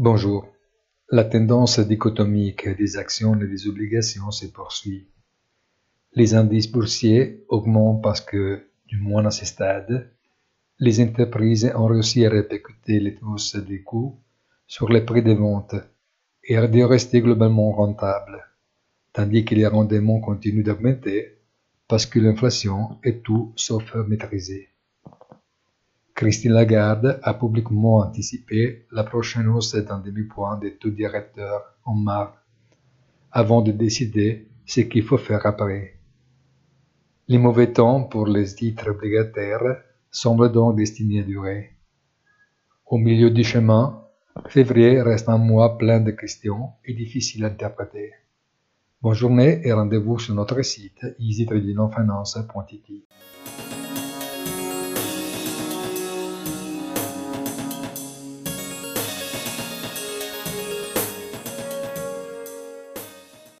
Bonjour. La tendance dichotomique des actions et des obligations se poursuit. Les indices boursiers augmentent parce que, du moins à ce stade, les entreprises ont réussi à répercuter les hausses des coûts sur les prix de vente et à rester globalement rentables, tandis que les rendements continuent d'augmenter parce que l'inflation est tout sauf maîtrisée. Christine Lagarde a publiquement anticipé la prochaine hausse d'un demi-point des taux directeurs en mars, avant de décider ce qu'il faut faire après. Les mauvais temps pour les titres obligataires semblent donc destinés à durer. Au milieu du chemin, février reste un mois plein de questions et difficile à interpréter. Bonne journée et rendez-vous sur notre site easytradingfinance.it.